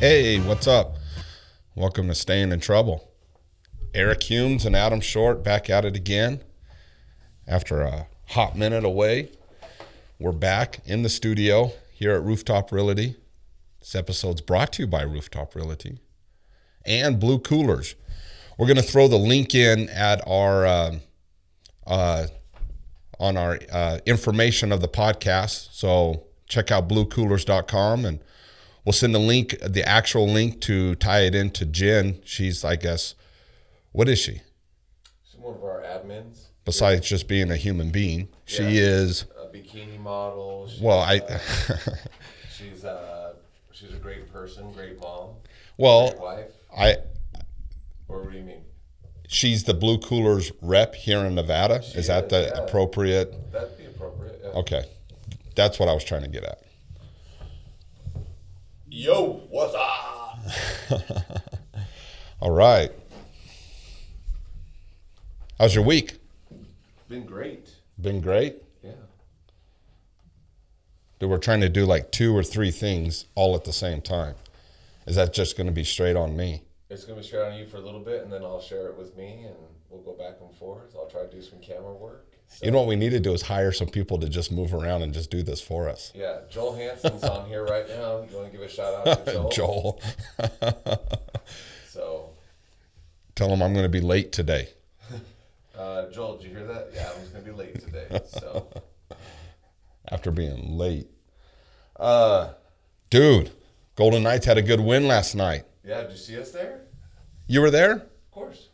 Hey, what's up? Welcome to Staying in Trouble. Eric Humes and Adam Short back at it again. After a hot minute away, we're back in the studio here at Rooftop Realty. This episode's brought to you by Rooftop Realty and Blue Coolers. We're going to throw the link in at our um uh, on our uh, information of the podcast. So check out bluecoolers.com and we'll send the link, the actual link to tie it into Jen. She's, I guess, what is she? She's one of our admins. Besides just being a human being, she Yeah. is. A bikini model. She's, Well, I. uh, she's uh, she's a great person, great mom, great well, wife. I. Or what do you mean? She's the Blue Coolers rep here in Nevada. She is that is, the yeah. appropriate? That'd be appropriate. Yeah. Okay, that's what I was trying to get at. Yo, what's up? All right. How's your week? Been great. Been great. Yeah. Dude, we're trying to do like two or three things all at the same time. Is that just going to be straight on me? It's gonna be straight on you for a little bit, and then I'll share it with me, and we'll go back and forth. I'll try to do some camera work. So, You know what we need to do is hire some people to just move around and just do this for us. Yeah, Joel Hanson's on here right now. You want to give a shout out to Joel? Joel, So, tell him I'm going to be late today. uh, Joel, did you hear that? Yeah, I'm just gonna be late today. So, After being late. Uh, dude, Golden Knights had a good win last night. yeah, did you see us there? You were there? Of course.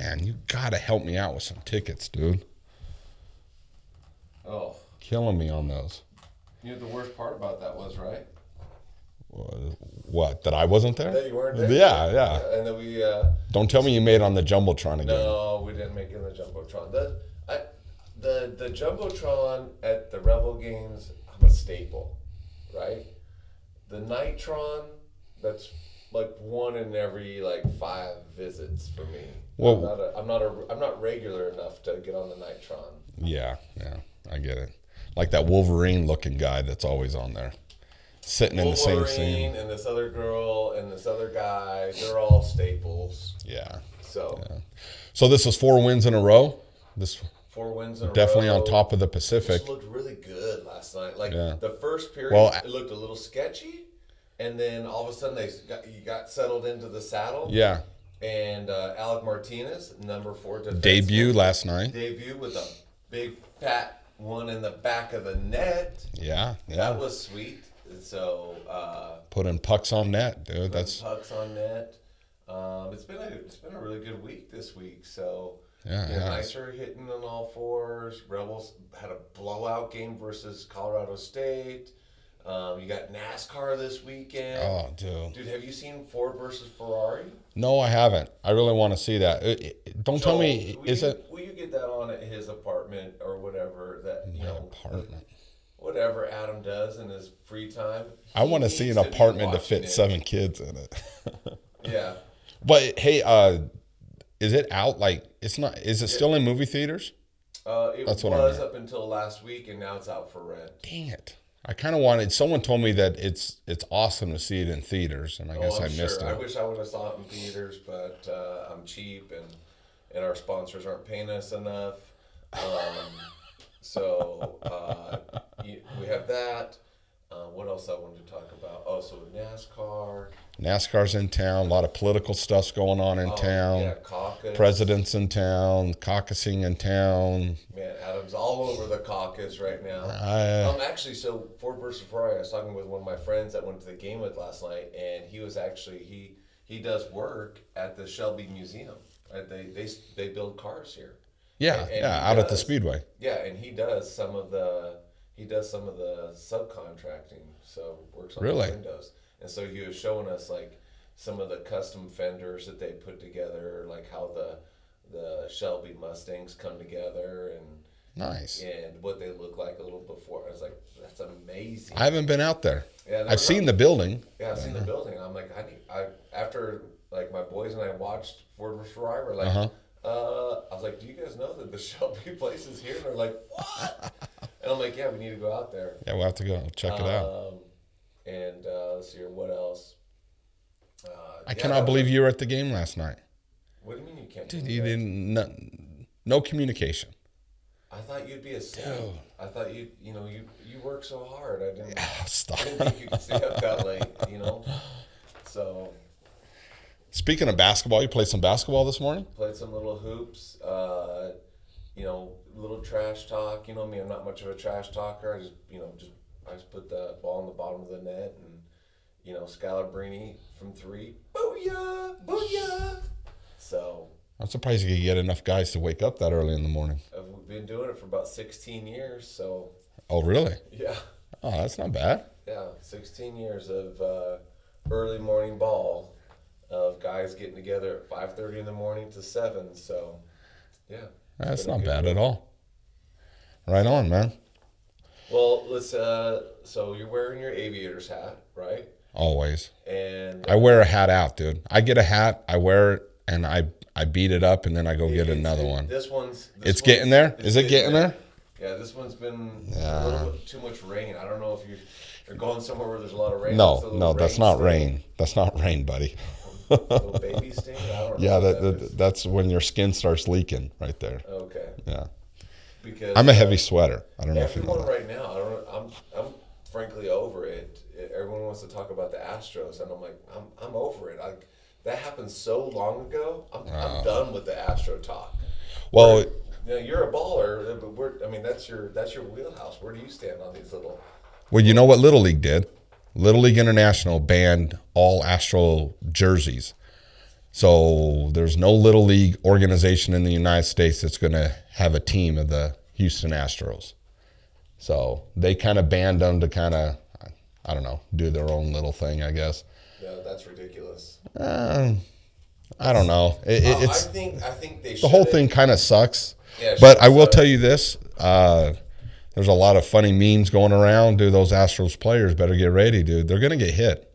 Man, you got to help me out with some tickets, dude. Oh, Killing me on those. you know the worst part about that was right What? That I wasn't there? that you weren't there. Yeah, yeah. And then we uh, Don't tell me you made it on the jumbotron again. no, we didn't make it on the jumbotron. The I, the the jumbotron at the Rebel games, I'm a staple, right? The Nitron, that's like one in every like five visits for me. Well- I'm not a, I'm not a, I'm not regular enough to get on the Nitron. Yeah, yeah, I get it. Like that Wolverine looking guy that's always on there, sitting in the same scene. and this other girl and this other guy, they're all staples. Yeah. So So this was four wins in a row. This four wins in a definitely row. on top of the Pacific. Looked really good last night. Like Yeah. the first period, Well, it looked a little sketchy, and then all of a sudden they got you got settled into the saddle. Yeah. And uh, Alec Martinez, number four Debut last night. debut with a big pat one in the back of the net. Yeah, yeah. That was sweet. So uh, Putting pucks on net, dude. That's pucks on net. Um, it's been a it's been a really good week this week. So yeah, you know, yeah. nicer hitting on all fours. Rebels had a blowout game versus Colorado State. Um, you got NASCAR this weekend. Oh, dude. Dude, have you seen Ford versus Ferrari? No, I haven't. I really want to see that. It- it- don't tell me, will is you, it Will you get that on at his apartment or whatever that you my know apartment? whatever Adam does in his free time? I want to see an apartment to fit it. seven kids in it. Yeah. but hey, uh, is it out? Like, it's not. Is it still in movie theaters? Uh, it That's what I was up until last week, and now it's out for rent. Dang it! I kind of wanted. Someone told me that it's it's awesome to see it in theaters, and I guess oh, I I'm missed sure. I wish I would have saw it in theaters, but uh, I'm cheap and and our sponsors aren't paying us enough. Um, so uh, you- we have that. Uh, what else I wanted to talk about? Oh, so NASCAR. NASCAR's in town. A lot of political stuff's going on in Oh, town. Yeah, caucus. Presidents in town. Caucusing in town. Man, Adam's all over the caucus right now. I, Um, actually, so Ford versus Ferrari. I was talking with one of my friends that went to the game with last night, and he was actually he he does work at the Shelby Museum. Right? They they they build cars here. yeah, and he yeah, out at the speedway. Yeah, and he does some of the he does some of the subcontracting. So works on Really? the windows, and so he was showing us like some of the custom fenders that they put together, like how the the Shelby Mustangs come together and Nice. and what they look like a little before. I was like, that's amazing. I haven't been out there. yeah, I've seen the building. Yeah, I've seen the building. I'm like, I need. I after like my boys and I watched Ford vs Ferrari. We're like, Uh-huh. uh, I was like, do you guys know that the Shelby place is here? And they're like, what? and I'm like, yeah, we need to go out there. Yeah, we'll have to go check it out. Um, and uh, let's see here, what else? Uh, I yeah, cannot believe you were at the game last night. What do you mean you can't? Dude, you didn't. No, no communication. I thought you'd be a asleep. I thought you, you know, you you work so hard. I didn't, Ah, Stop. I didn't think you could stay up that late. You know, so Speaking of basketball, you played some basketball this morning. played some little hoops. Uh, you know, little trash talk. You know me, I'm not much of a trash talker. I just, you know, just I just put the ball in the bottom of the net, and you know, Scalabrine from three, booyah, booyah. So I'm surprised you could get enough guys to wake up that early in the morning. I've been doing it for about 16 years. So Oh, really? yeah, Oh, that's not bad. yeah, 16 years of uh, early morning ball, of guys getting together at 5:30 in the morning to seven. So yeah, That's not bad one. at all. Right on, man. Well, let's. Uh, so you're wearing your aviator's hat, right? Always. And I wear a hat out, dude. I get a hat, I wear it, and I I beat it up, and then I go get another it- one. This one's. This It's getting there? Is it getting there? Yeah, this one's been Yeah. a little bit too much rain. I don't know if you you're going somewhere where there's a lot of rain. No, no, that's not stain. rain. That's not rain, buddy. Little baby stain. Yeah, that, that that's when your skin starts leaking right there. Okay. Yeah. Because I'm a uh, heavy sweater. I don't know if you know that. right now, I don't. I'm. I'm frankly over it. Everyone wants to talk about the Astros, and I'm like, I'm. I'm over it. Like that happened so long ago. I'm. I'm done with the Astro talk. Well, You know, you're a baller, but we're. I mean, that's your. That's your wheelhouse. Where do you stand on these little? well, you know what Little League did? Little League International banned all Astro jerseys. So there's no Little League organization in the United States that's going to have a team of the Houston Astros. So they kind of banned them to kind of, I don't know, do their own little thing, I guess. Yeah, that's ridiculous. Um, I don't know. It, it- Uh, it's I think. I think they. the whole thing kind of sucks. Yeah, But I will tell you this: uh, there's a lot of funny memes going around. Dude, those Astros players better get ready, dude. They're gonna get hit.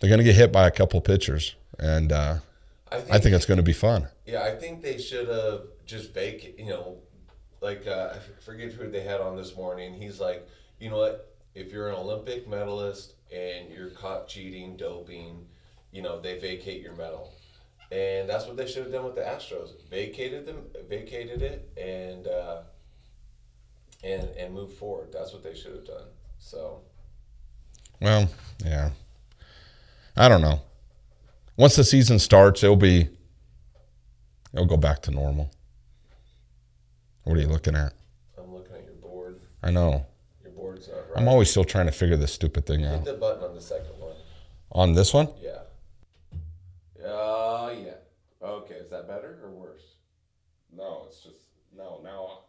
They're gonna get hit by a couple pitchers, and uh, I think. I think it's gonna be fun. Yeah, I think they should have just vacate. You know, like uh, I forget who they had on this morning. He's like, you know what? If you're an Olympic medalist and you're caught cheating, doping, you know they vacate your medal, and that's what they should have done with the Astros. Vacated them, vacated it, and uh, and and move forward. That's what they should have done. So Well, yeah. I don't know. Once the season starts, it'll be it'll go back to normal. What are you looking at? I'm looking at your board. I know. Your board's not right. I'm always still trying to figure this stupid thing Hit out. Hit the button on the second one. On this one? Yeah. Uh, yeah. Okay, is that better or worse? No, it's just no. Now,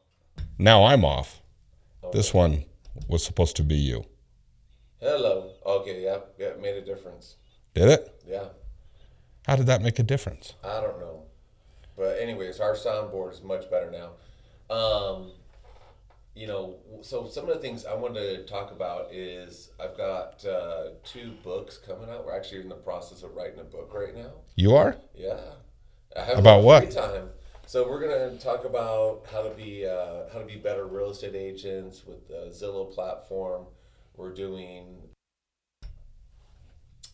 now I'm off. This one was supposed to be you. Hello. Okay, yeah, yeah, it made a difference. Did it? Yeah, How did that make a difference? I don't know. But anyways, our soundboard is much better now. Um, you know, so some of the things I wanted to talk about is I've got uh, two books coming out. We're actually in the process of writing a book right now. You are? Yeah. About what? time. So we're gonna talk about how to be uh, how to be better real estate agents with the Zillow platform. We're doing,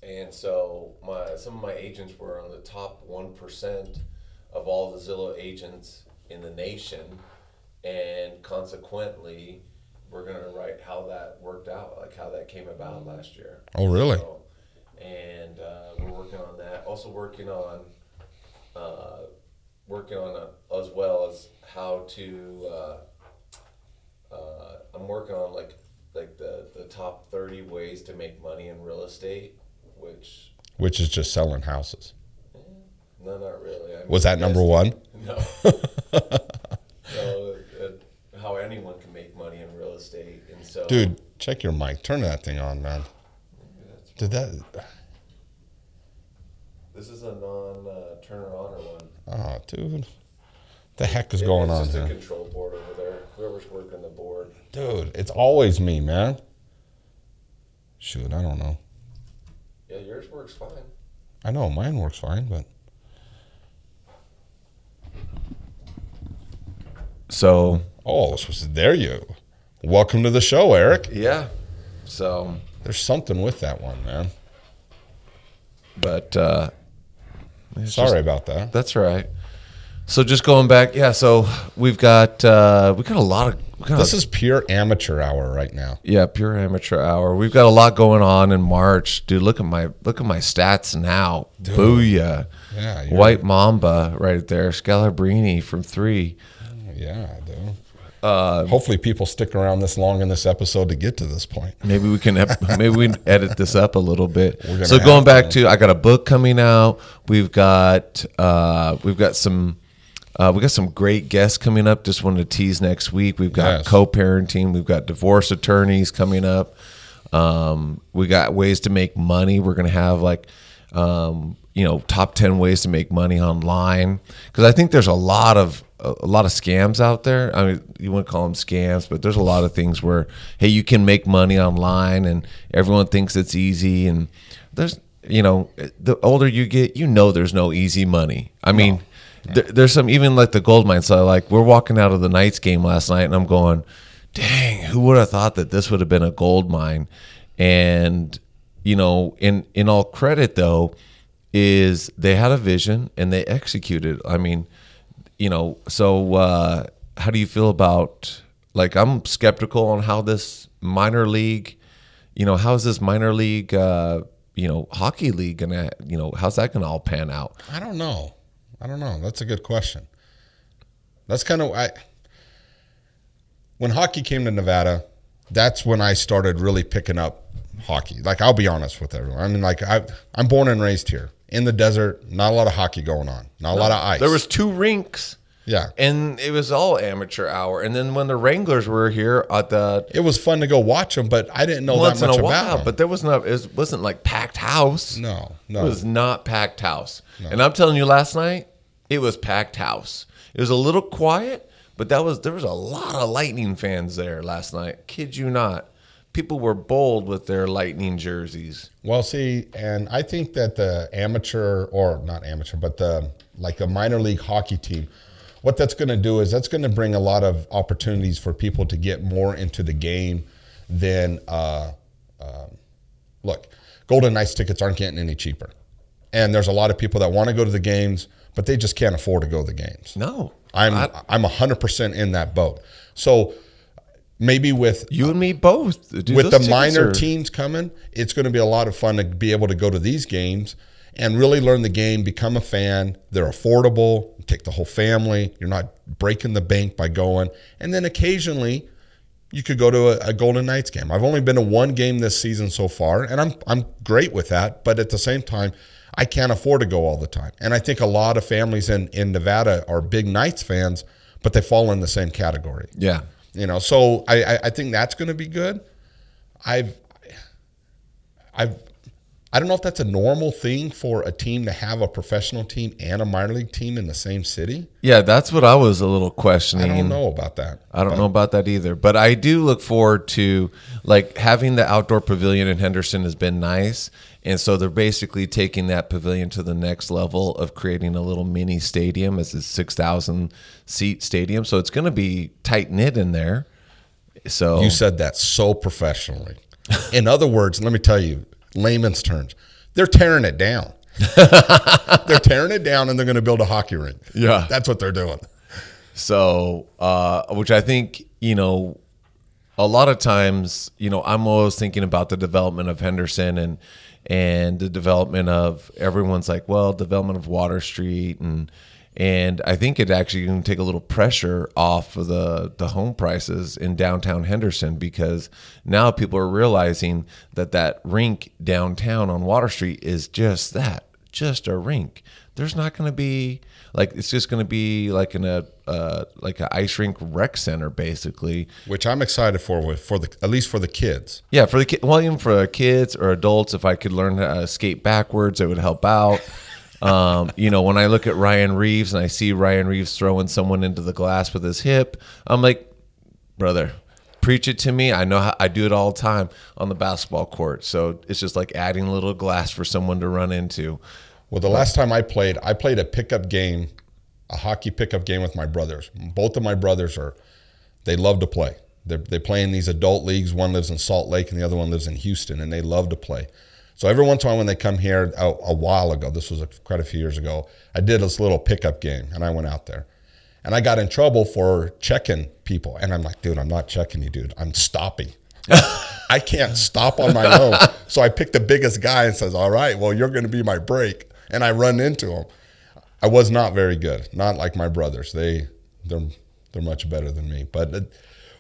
and so my some of my agents were on the top one percent of all the Zillow agents in the nation, and consequently, we're gonna write how that worked out, like how that came about last year. Oh, really? So, and uh, we're working on that. Also working on uh, working on uh as well as how to. Uh, uh, I'm working on like like the the top thirty ways to make money in real estate, which Which is just selling houses. no, not really. I mean, Was that number one? No. no, how anyone can make money in real estate, and so Dude, check your mic. Turn that thing on, man. Did that? This is a non uh, Turner Honor one. Oh, dude. The heck is It- going on here? control board over there. Whoever's working the board. Dude, it's always me, man. Shoot, I don't know. Yeah, yours works fine. I know mine works fine, but So oh, this was there you. Welcome to the show, Eric. yeah, so There's something with that one, man. But uh, Sorry just- about that. that's all right. So just going back, yeah. So we've got uh, we got a lot of we got This is pure amateur hour right now. yeah pure amateur hour. We've got a lot going on in March, dude. Look at my look at my stats now. Booyah! Yeah, White Mamba right there. Scalabrine from three. Yeah, dude. Uh, Hopefully, people stick around this long in this episode to get to this point. Maybe we can maybe we can edit this up a little bit. So going back to. to, I got a book coming out. We've got uh, we've got some uh, we got some great guests coming up. Just wanted to tease next week. We've got Yes. co-parenting. We've got divorce attorneys coming up. Um, we got ways to make money. We're gonna have like um, you know top ten ways to make money online because I think there's a lot of a a lot of scams out there. I mean, you wouldn't call them scams, but there's a lot of things where hey, you can make money online, and everyone thinks it's easy. And there's you know, the older you get, you know, there's no easy money. I mean. There, there's some even like the gold mine. So like we're walking out of the Knights game last night, and I'm going, "Dang, who would have thought that this would have been a gold mine?" And you know, in in all credit though, is they had a vision and they executed. I mean, you know, so uh, how do you feel about like I'm skeptical on how this minor league, you know, how's this minor league, uh, you know, hockey league gonna, you know, how's that gonna all pan out? I don't know. I don't know. That's a good question. That's kind of I. When hockey came to Nevada, that's when I started really picking up hockey. Like I'll be honest with everyone. I mean, like I, I'm born and raised here in the desert. Not a lot of hockey going on. Not a lot of ice. There was two rinks. yeah. And it was all amateur hour. And then when the Wranglers were here at the It was fun to go watch them, but I didn't know once that in much a about them. but there was not it wasn't like packed house. no, no, It was not packed house. And I'm telling you last night, it was packed house. It was a little quiet, but that was there was a lot of lightning fans there last night. Kid you not. People were bold with their lightning jerseys. Well, see, and I think that the amateur or not amateur, but the like the minor league hockey team, what that's going to do is that's going to bring a lot of opportunities for people to get more into the game than uh, um, look. Golden Knights tickets aren't getting any cheaper, and there's a lot of people that want to go to the games, but they just can't afford to go to the games. No. I'm I- I'm hundred percent in that boat. So maybe with you and me both. Dude, with the minor are- teams coming, it's going to be a lot of fun to be able to go to these games and really learn the game, become a fan. They're affordable, take the whole family. You're not breaking the bank by going. And then occasionally, you could go to a, a Golden Knights game. I've only been to one game this season so far, and I'm I'm great with that. But at the same time, I can't afford to go all the time. And I think a lot of families in in Nevada are big Knights fans, but they fall in the same category. Yeah. You know, so I, I, I think that's going to be good. I've, I've, I don't know if that's a normal thing for a team to have a professional team and a minor league team in the same city. Yeah, that's what I was a little questioning. I don't know about that. I don't know about that either, but I do look forward to like having the outdoor pavilion in Henderson has been nice, and so they're basically taking that pavilion to the next level of creating a little mini stadium. It's a six thousand seat stadium, so it's going to be tight knit in there. So You said that so professionally. In other words, let me tell you, layman's terms, they're tearing it down. they're tearing it down and they're going to build a hockey rink. Yeah. That's what they're doing. So, uh, which I think, you know, a lot of times, you know, I'm always thinking about the development of Henderson and and the development of everyone's like, well, development of Water Street and and I think it actually can take a little pressure off of the the home prices in downtown Henderson because now people are realizing that that rink downtown on Water Street is just that, just a rink. There's not going to be like it's just going to be like in a uh, like an ice rink rec center basically. Which I'm excited for with for the at least for the kids. Yeah, for the ki- well, even for kids or adults, if I could learn how to skate backwards, it would help out. Um, you know, when I look at Ryan Reaves and I see Ryan Reaves throwing someone into the glass with his hip, I'm like, brother, preach it to me. I know how I do it all the time on the basketball court. So it's just like adding a little glass for someone to run into. Well, the last time I played, I played a pickup game, a hockey pickup game with my brothers. Both of my brothers are, they love to play. They're, they play in these adult leagues. One lives in Salt Lake and the other one lives in Houston, and they love to play. So every once in a while when they come here, a, a while ago, this was a, quite a few years ago, I did this little pickup game, and I went out there. And I got in trouble for checking people. And I'm like, dude, I'm not checking you, dude. I'm stopping. I can't stop on my own. So I picked the biggest guy and says, all right, well, you're going to be my break. And I run into them. I was not very good. Not like my brothers. They, they're, they're much better than me. But,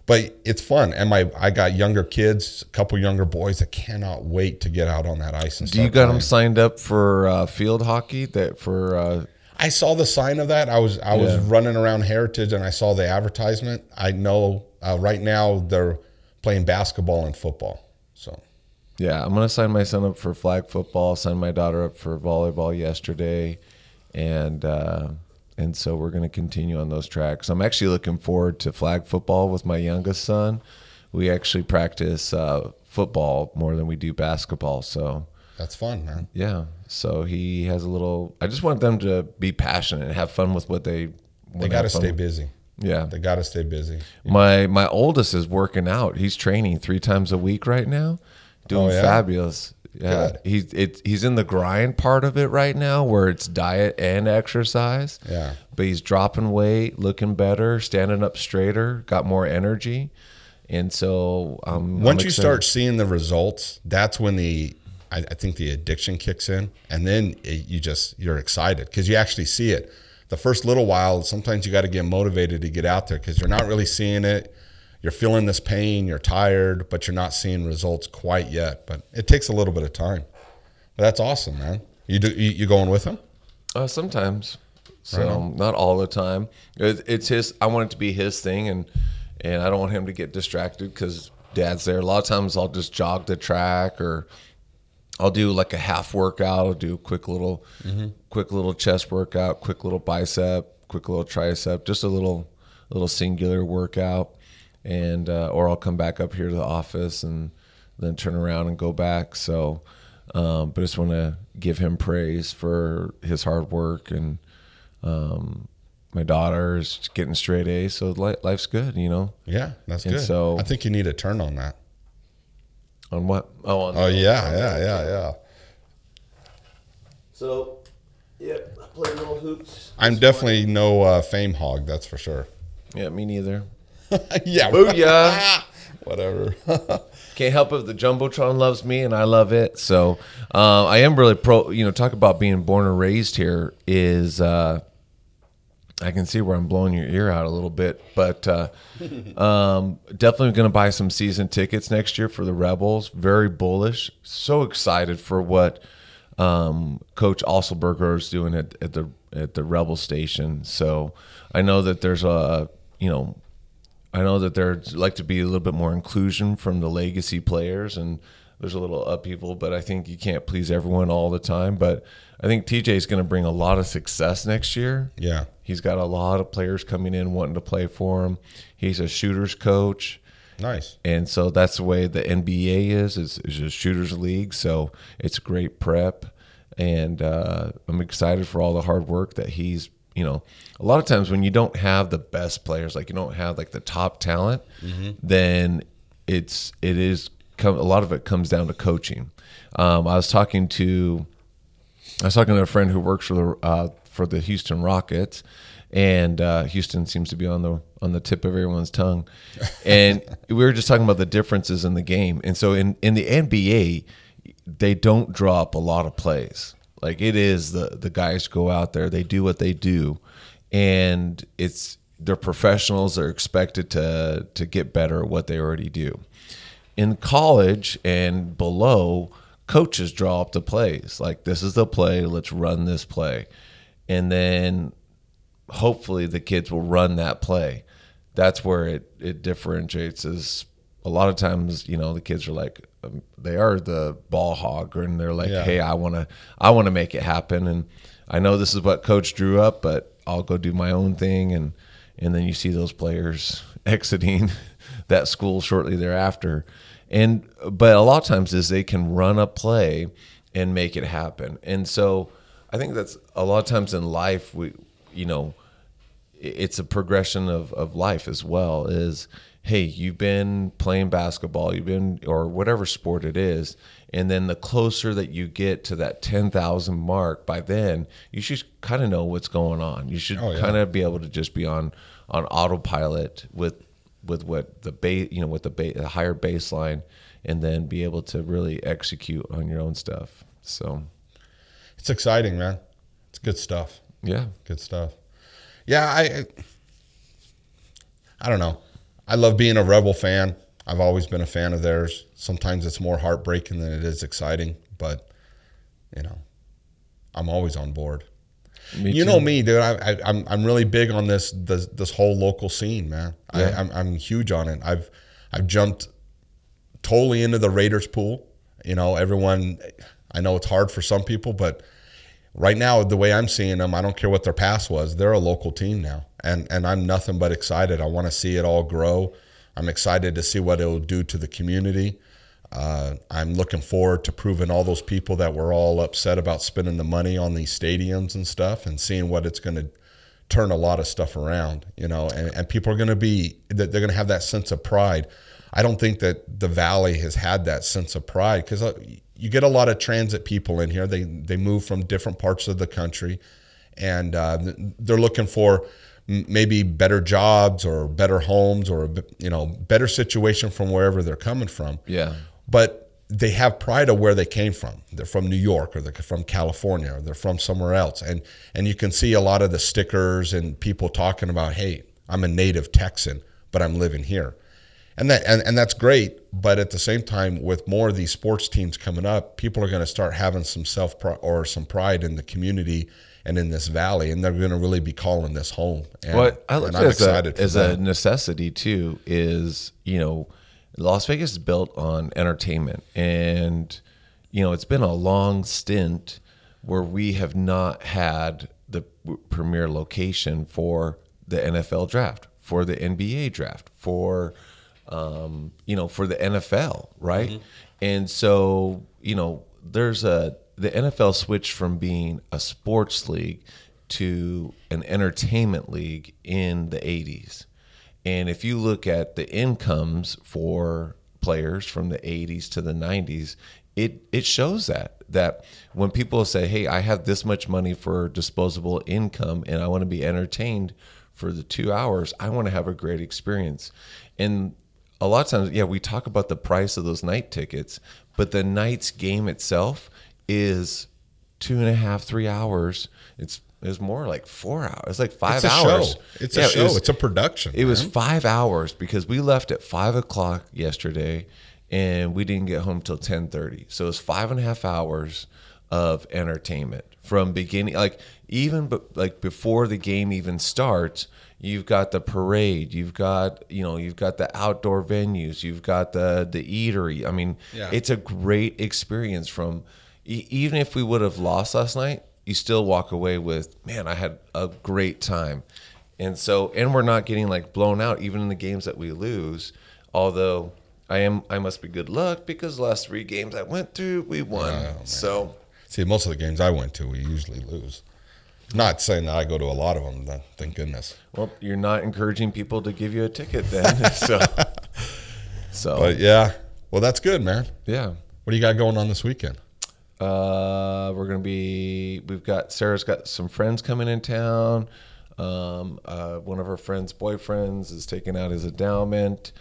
but it's fun. And my, I got younger kids, a couple younger boys that cannot wait to get out on that ice and Do you got playing. them signed up for uh, field hockey? That for uh, I saw the sign of that. I was I was Yeah. running around Heritage and I saw the advertisement. I know uh, right now they're playing basketball and football. So yeah, I'm gonna sign my son up for flag football. Sign my daughter up for volleyball yesterday, and uh, and so we're gonna continue on those tracks. I'm actually looking forward to flag football with my youngest son. We actually practice uh, football more than we do basketball. So that's fun, man. yeah, so he has a little. I just want them to be passionate and have fun with what they. They got to stay busy. Yeah, They got to stay busy. My my oldest is working out. He's training three times a week right now, doing Oh, yeah? fabulous. Yeah, Good. he's it, he's in the grind part of it right now, where it's diet and exercise. Yeah. but he's dropping weight, looking better, standing up straighter, got more energy, and so um, Once I'm you excited. start seeing the results, that's when the I, I think the addiction kicks in, and then it, you just you're excited because you actually see it. The first little while, sometimes you got to get motivated to get out there because you're not really seeing it. You're feeling this pain, you're tired, but you're not seeing results quite yet. But it takes a little bit of time. But that's awesome, man. You do you, you going with him? Uh, sometimes, so not all the time. It, it's his. I want it to be his thing, and and I don't want him to get distracted because dad's there. A lot of times, I'll just jog the track, or I'll do like a half workout. I'll do a quick little, quick little chest workout, quick little bicep, quick little tricep, just a little, little singular workout, and uh, or I'll come back up here to the office and then turn around and go back. So, um, but I just want to give him praise for his hard work and um, my daughter is getting straight A's, so life's good, you know. Yeah, that's And good. so- I think you need a turn on that. On what? Oh, on Oh yeah, yeah, yeah, yeah. So, yeah, I play little hoops. I'm definitely no uh, fame hog, that's for sure. Yeah, me neither. yeah, Booyah! whatever. Can't help it. The jumbotron loves me, and I love it. So, uh, I am really pro. You know, talk about being born and raised here is. Uh, I can see where I'm blowing your ear out a little bit, but uh, um, definitely going to buy some season tickets next year for the Rebels. Very bullish. So excited for what um, Coach Otzelberger is doing at, at the at the Rebel station. So I know that there's a you know I know that there'd like to be a little bit more inclusion from the legacy players, and there's a little upheaval, but I think you can't please everyone all the time. But I think TJ is going to bring a lot of success next year. yeah. He's got a lot of players coming in wanting to play for him. He's a shooters coach. Nice. And so that's the way the NBA is, is, is a shooters league. So it's great prep. And uh, I'm excited for all the hard work that he's, you know, a lot of times when you don't have the best players, like you don't have like the top talent, then it's, it is, come, a lot of it comes down to coaching. Um, I was talking to, I was talking to a friend who works for the uh, for the Houston Rockets, and uh, Houston seems to be on the on the tip of everyone's tongue. And we were just talking about the differences in the game. And so in in the NBA, they don't draw up a lot of plays. Like it is the the guys go out there, they do what they do, and it's they're professionals. They're expected to to get better at what they already do in college and below, coaches draw up the plays. Like this is the play, let's run this play. And then hopefully the kids will run that play. That's where it, it differentiates is a lot of times, you know, the kids are like Um, they are the ball hog and they're like, Yeah. "Hey, I want to I want to make it happen." And I know this is what coach drew up, but I'll go do my own thing and and then you see those players exiting that school shortly thereafter. And but a lot of times is they can run a play and make it happen. And so I think that's a lot of times in life we you know it's a progression of, of life as well is hey, you've been playing basketball, you've been, or whatever sport it is. And then the closer that you get to that 10,000 mark, by then you should kind of know what's going on. You should Oh, yeah. kind of be able to just be on, on autopilot with, with what the base, you know, with the, ba- the higher baseline and then be able to really execute on your own stuff. So, It's exciting, man. It's good stuff. yeah. Good stuff. Yeah, I I don't know. I love being a Rebel fan. I've always been a fan of theirs. Sometimes it's more heartbreaking than it is exciting, but you know, I'm always on board. Me you too. know me, dude. I, I, I'm I'm really big on this this, this whole local scene, man. Yeah. I, I'm I'm huge on it. I've I've jumped totally into the Raiders pool. You know, everyone. I know it's hard for some people, but right now, the way I'm seeing them, I don't care what their past was. They're a local team now, and and I'm nothing but excited. I want to see it all grow. I'm excited to see what it'll do to the community. Uh, I'm looking forward to proving all those people that were all upset about spending the money on these stadiums and stuff, and seeing what it's going to turn a lot of stuff around. You know, and, and people are going to be that they're going to have that sense of pride. I don't think that the valley has had that sense of pride because you get a lot of transit people in here. They they move from different parts of the country, and uh, they're looking for maybe better jobs or better homes or you know better situation from wherever they're coming from. Yeah. But they have pride of where they came from. They're from New York or they're from California or they're from somewhere else, and and you can see a lot of the stickers and people talking about, hey, I'm a native Texan, but I'm living here and that and, and that's great but at the same time with more of these sports teams coming up people are going to start having some self or some pride in the community and in this valley and they're going to really be calling this home. And, What I look and I'm as, a, excited for as a necessity too is you know Las Vegas is built on entertainment, and you know it's been a long stint where we have not had the premier location for the NFL draft, for the NBA draft, for um, you know for the NFL, right? And so you know there's a the NFL switched from being a sports league to an entertainment league in the 80s. And if you look at the incomes for players from the 80s to the 90s, it it shows that that when people say, "Hey, I have this much money for disposable income and I want to be entertained for the 2 hours, I want to have a great experience." And a lot of times, yeah, we talk about the price of those night tickets, but the night's game itself is two and a half, three hours. It's it's more like four hours. It's like five it's a hours. show it's Yeah, a it show was- it's a production it was five hours because we left at five o'clock yesterday, and we didn't get home till ten thirty. So it's five and a half hours of entertainment from beginning, like even but like before the game even starts. You've got the parade. You've got you know you've got the outdoor venues. You've got the the eatery. I mean, Yeah. it's a great experience. From even if we would have lost last night, you still walk away with man, I had a great time. And so, and we're not getting like blown out even in the games that we lose. Although I am, I must be good luck because the last three games I went through, we won. Oh, so see most of the games i went to we usually lose not saying that i go to a lot of them thank goodness well, you're not encouraging people to give you a ticket then. so, so but yeah well that's good man yeah. what do you got going on this weekend Uh, we're gonna be. We've got Sarah's got some friends coming in town. Um, uh, one of her friends' boyfriends is taking out his endowment.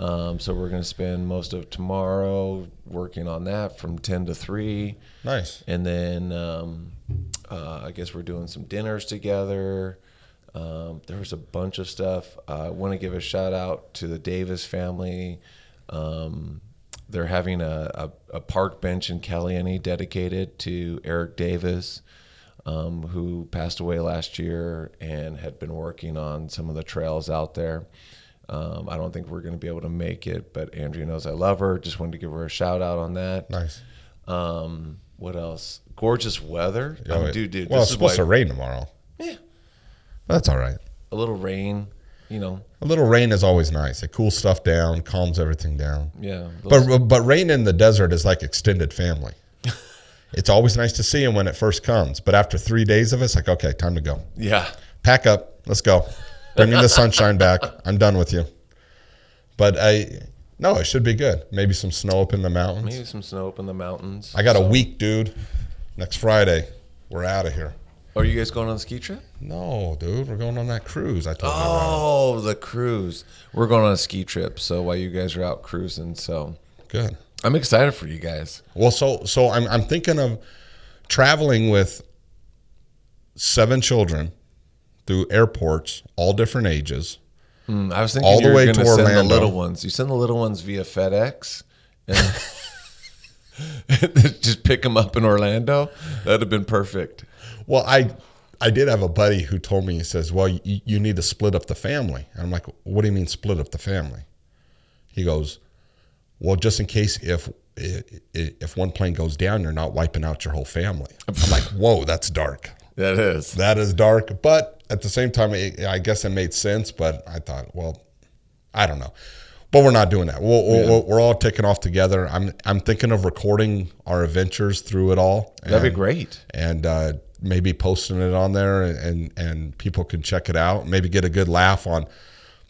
Um, so we're gonna spend most of tomorrow working on that from ten to three, nice and then um, uh, I guess we're doing some dinners together. Um, there was a bunch of stuff. Uh, I want to give a shout out to the Davis family. Um, they're having a, a, a park bench in Caliente dedicated to Eric Davis, um, who passed away last year and had been working on some of the trails out there. Um, I don't think we're going to be able to make it, but Andrea knows I love her. Just wanted to give her a shout out on that. nice Um, what else? Gorgeous weather, Oh, Um, wait. dude. Dude, well this it's supposed like to rain tomorrow Yeah. that's all right a little rain. You know, A little rain is always nice. It cools stuff down, calms everything down. yeah. But but rain in the desert is like extended family. it's always nice to see him when it first comes, but after three days of it, it's like okay, time to go. yeah, Pack up, let's go. Bring me the sunshine back. I'm done with you. But I no, it should be good. Maybe some snow up in the mountains. Maybe some snow up in the mountains. I got a week, dude. Next Friday, we're out of here. Are you guys going on a ski trip? No, dude, we're going on that cruise. I told you about. Oh, the cruise. We're going on a ski trip. So while you guys are out cruising, so Good. I'm excited for you guys. Well, so so I'm I'm thinking of traveling with seven children through airports, all different ages. Mm, I was thinking All the way to send the little ones. You send the little ones via FedEx, and just pick them up in Orlando. That'd have been perfect. Well, I I did have a buddy who told me he says, "Well, you, you need to split up the family." And I'm like, "What do you mean split up the family?" He goes, "Well, just in case if if one plane goes down, you're not wiping out your whole family." I'm like, "Whoa, that's dark. That is. That is dark." But at the same time, it, I guess it made sense. But I thought, well, I don't know. But we're not doing that. We'll, we'll, we're all taking off together. I'm I'm thinking of recording our adventures through it all. That'd be great. and uh, maybe posting it on there and and people can check it out maybe get a good laugh on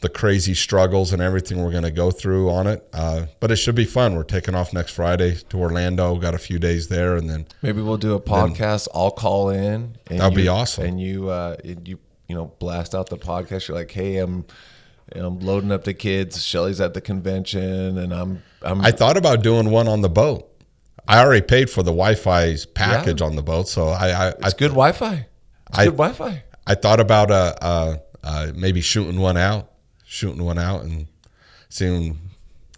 the crazy struggles and everything we're going to go through on it uh, but it should be fun we're taking off next friday to orlando got a few days there and then Maybe we'll do a podcast. I'll call in. And That'd be awesome. And you, uh, you, you know, blast out the podcast. You're like, hey, I'm, I'm loading up the kids. Shelly's at the convention, and I'm, I'm. i thought about doing one on the boat i already paid for the wi-fi's package on the boat so i i, I, it's good Wi-Fi. It's I- good Wi-Fi. I thought about uh, uh, uh, maybe shooting one out shooting one out and seeing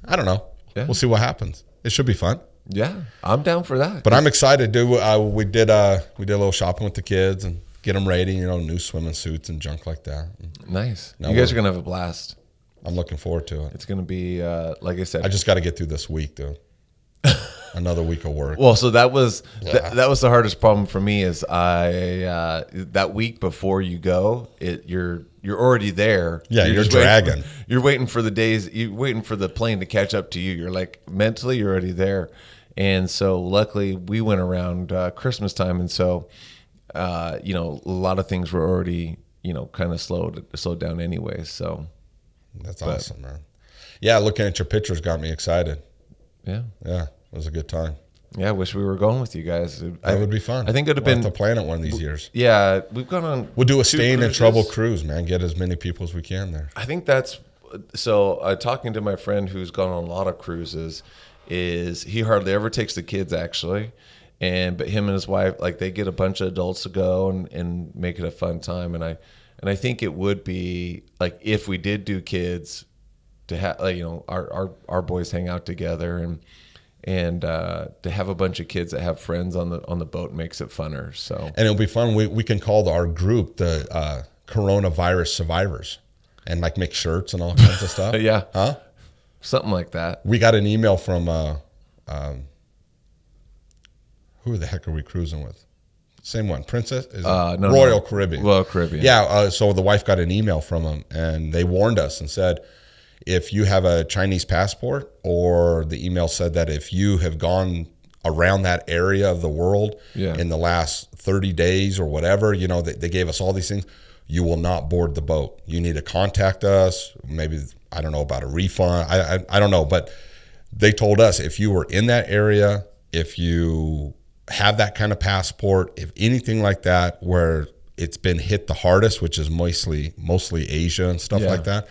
i don't know Yeah. we'll see what happens it should be fun Yeah, I'm down for that. But I'm excited, dude. Uh, we did uh, we did a little shopping with the kids and get them ready, you know, new swimming suits and junk like that. nice. No, you guys we're- gonna have a blast. I'm looking forward to it. It's gonna be, uh, like I said. I just got to get through this week, dude. Another week of work. Well, so that was Yeah. that, that was the hardest problem for me is I uh, that week before you go, it you're you're already there. Yeah, you're just waiting- dragging. you're waiting for the days. You're waiting for the plane to catch up to you. You're like mentally, you're already there. And so, luckily, we went around uh, Christmas time, and so uh, you know a lot of things were already you know kind of slowed slowed down anyway. So That's awesome, man. Yeah, looking at your pictures got me excited. yeah, Yeah, it was a good time. yeah. I wish we were going with you guys. That would be fun. I think it'd have We'll been to plan it one of these years. yeah. We've gone on. We'll do a staying in trouble cruise, man. Get as many people as we can there. I think that's so. Uh, talking to my friend who's gone on a lot of cruises, is he hardly ever takes the kids actually, and but him and his wife like they get a bunch of adults to go and, and make it a fun time. And I and I think it would be like if we did do kids to have like you know our our our boys hang out together and and uh, to have a bunch of kids that have friends on the on the boat makes it funner. So And it'll be fun. We, we can call our group the uh, coronavirus survivors and like make shirts and all kinds of stuff. yeah, Huh? something like that. we got an email from uh, um, who the heck are we cruising with? Same one, Princess? Uh, no, Royal no. Caribbean. Royal Caribbean. Yeah. Uh, so the wife got an email from them, and they warned us and said, if you have a Chinese passport, or the email said that if you have gone around that area of the world Yeah. in the last 30 days or whatever, you know, they, they gave us all these things. You will not board the boat. You need to contact us. Maybe I don't know about a refund. I I, I don't know, but they told us if you were in that area, if you have that kind of passport, if anything like that, where it's been hit the hardest, which is mostly mostly Asia and stuff Yeah. like that,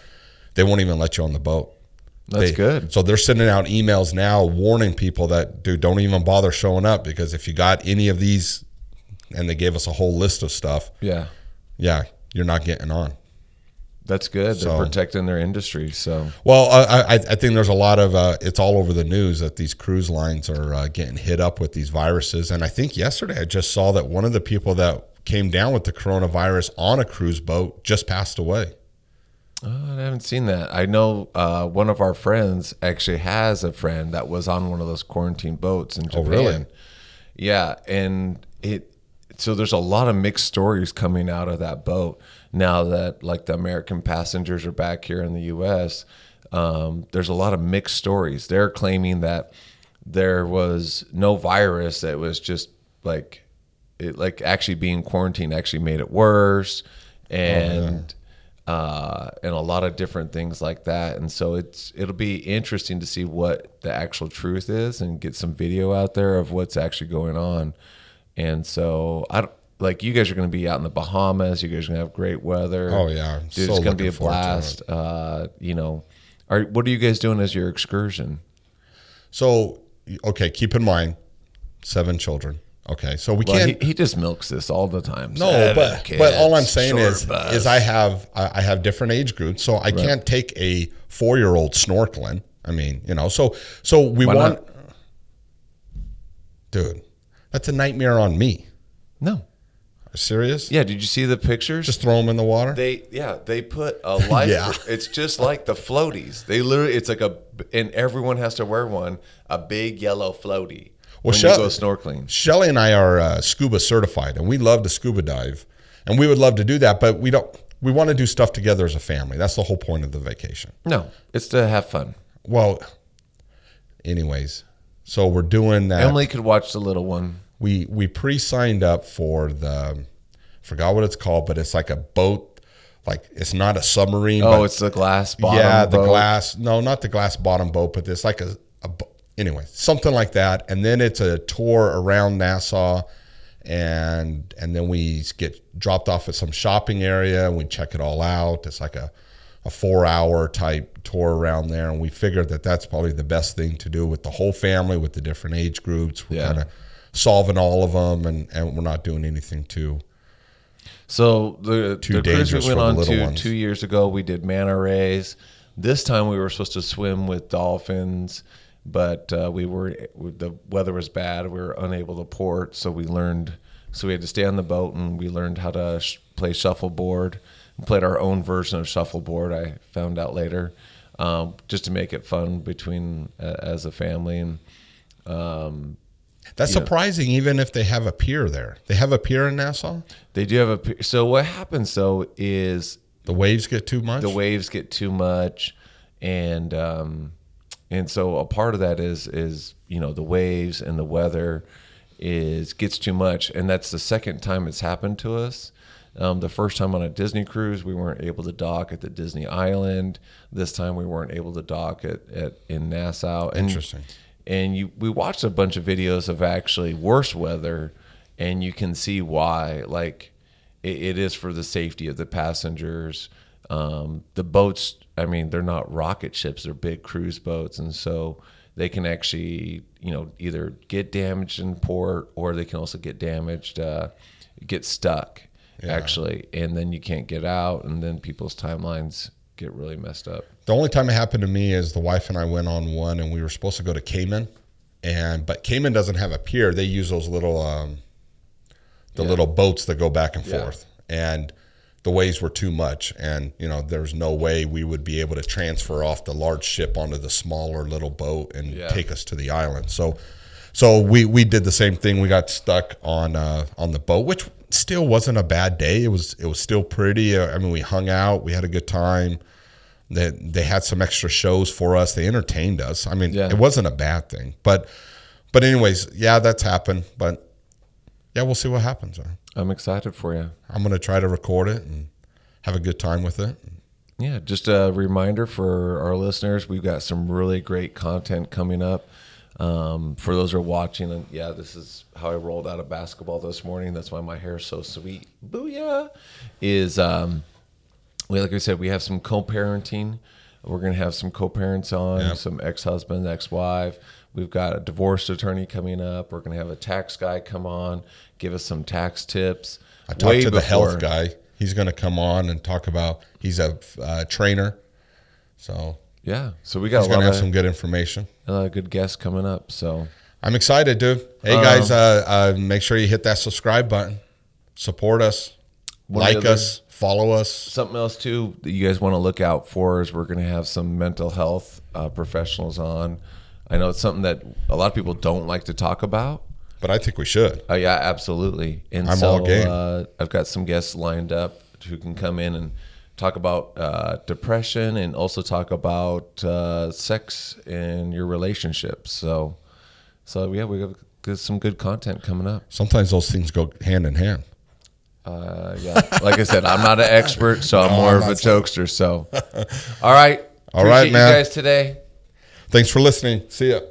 they won't even let you on the boat. That's They- good. So they're sending out emails now warning people that, dude, don't even bother showing up because if you got any of these, and they gave us a whole list of stuff, Yeah. yeah, you're not getting on. That's good. They're So- protecting their industry. So Well, I, I, I think there's a lot of uh, it's all over the news that these cruise lines are uh, getting hit up with these viruses, and I think yesterday I just saw that one of the people that came down with the coronavirus on a cruise boat just passed away. Oh, I haven't seen that. I know uh, one of our friends actually has a friend that was on one of those quarantine boats in Japan. Oh, really? Yeah, and it. So there's a lot of mixed stories coming out of that boat now that like the American passengers are back here in the U.S. Um, there's a lot of mixed stories. They're claiming that there was no virus. That was just like it, like actually being quarantined actually made it worse, and uh, and a lot of different things like that. And so it's it'll be interesting to see what the actual truth is and get some video out there of what's actually going on. And so I don't, like you guys are going to be out in the Bahamas. You guys are going to have great weather. Oh, yeah. Dude, so it's going to be a looking forward to it. blast. Uh, you know, are what are you guys doing as your excursion? So, okay, keep in mind, seven children. Okay, so we Well, can't. he, he just milks this all the time. no, Seven but but all I'm saying is bus. is I have I have different age groups, so I can't take a four year old snorkeling. I mean, you know, so so we Why want, not? dude, that's a nightmare on me. no. Are serious? Yeah, did you see the pictures? Just throw them in the water. They yeah, they put a life. Yeah. It's just like the floaties. They literally it's like a and everyone has to wear one, a big yellow floaty when Shell- you go snorkeling. Shelly and I are uh, scuba certified, and we love to scuba dive, and we would love to do that, but we don't. We want to do stuff together as a family. That's the whole point of the vacation. No, it's to have fun. Well, anyways, so we're doing that. Emily could watch the little one. We we pre-signed up for the forgot what it's called, but it's like a boat. Like it's not a submarine. Oh, but it's the glass bottom. Boat. Yeah, the boat. glass. No, not the glass bottom boat, but it's like a, a anyway, something like that. And then it's a tour around Nassau, and and then we get dropped off at some shopping area and we check it all out. It's like a a four hour type tour around there, and we figured that that's probably the best thing to do with the whole family, with the different age groups. We're Yeah. kind of solving all of them, and and we're not doing anything too. So the, the cruise we went on to ones. two years ago, we did manta rays. This time we were supposed to swim with dolphins, but uh, we were the weather was bad. We were unable to port, so we learned. So we had to stay on the boat, and we learned how to sh- play shuffleboard. We played our own version of shuffleboard. I found out later, um, just to make it fun between uh, as a family and. Um, That's surprising, even if they have a pier there. They have a pier in Nassau. they do have a pier. So what happens though is The waves get too much. the waves get too much and um and so a part of that is is you know the waves and the weather is gets too much and that's the second time it's happened to us um, the first time on a Disney cruise, we weren't able to dock at the Disney Island. This time, we weren't able to dock at, at in Nassau. And, Interesting. And you, we watched a bunch of videos of actually worse weather, and you can see why. Like, it, it is for the safety of the passengers. Um, the boats, I mean, they're not rocket ships; they're big cruise boats, and so they can actually, you know, either get damaged in port or they can also get damaged, uh, get stuck actually, and then you can't get out, and then people's timelines get really messed up. The only time it happened to me is the wife and I went on one, and we were supposed to go to Cayman, and but Cayman doesn't have a pier. They use those little, um, the little boats that go back and Yeah. forth, and the waves were too much, and you know there's no way we would be able to transfer off the large ship onto the smaller little boat and Yeah. take us to the island. So, so we we did the same thing. We got stuck on uh, on the boat, which still wasn't a bad day. It was it was still pretty. Uh, I mean, we hung out, we had a good time. They they had some extra shows for us. They entertained us. I mean, Yeah. it wasn't a bad thing. But but anyways, yeah, that's happened. But yeah, we'll see what happens. I'm excited for you. I'm gonna try to record it and have a good time with it. Yeah, just a reminder for our listeners, we've got some really great content coming up. Um, for those who are watching, and yeah, this is how I rolled out of basketball this morning. That's why my hair is so sweet. Booyah! Is um, we like I said, we have some co-parenting. We're gonna have some co-parents on, Yep. some ex-husband, ex-wife. We've got a divorce attorney coming up. We're gonna have a tax guy come on, give us some tax tips. I talked to the health guy. He's gonna come on and talk about. He's a uh, trainer, so Yeah, so we got he's gonna have of, some good information. A lot of good guest coming up. So I'm excited, dude. Hey Um, guys, uh, uh, make sure you hit that subscribe button. Support us, One of the like us, follow us. something else too that you guys want to look out for is we're going to have some mental health uh, professionals on. I know it's something that a lot of people don't like to talk about. But I think we should. Oh yeah, absolutely. And I'm so all game. Uh, I've got some guests lined up who can come in and talk about uh, depression and also talk about uh, sex and your relationships. So, so yeah, we have some good content coming up. Sometimes those things go hand in hand. Uh, yeah, like I said, I'm not an expert, so I'm No, more I'm of a jokester. So, all right, All right, Appreciate man. You guys today. Thanks for listening. See ya.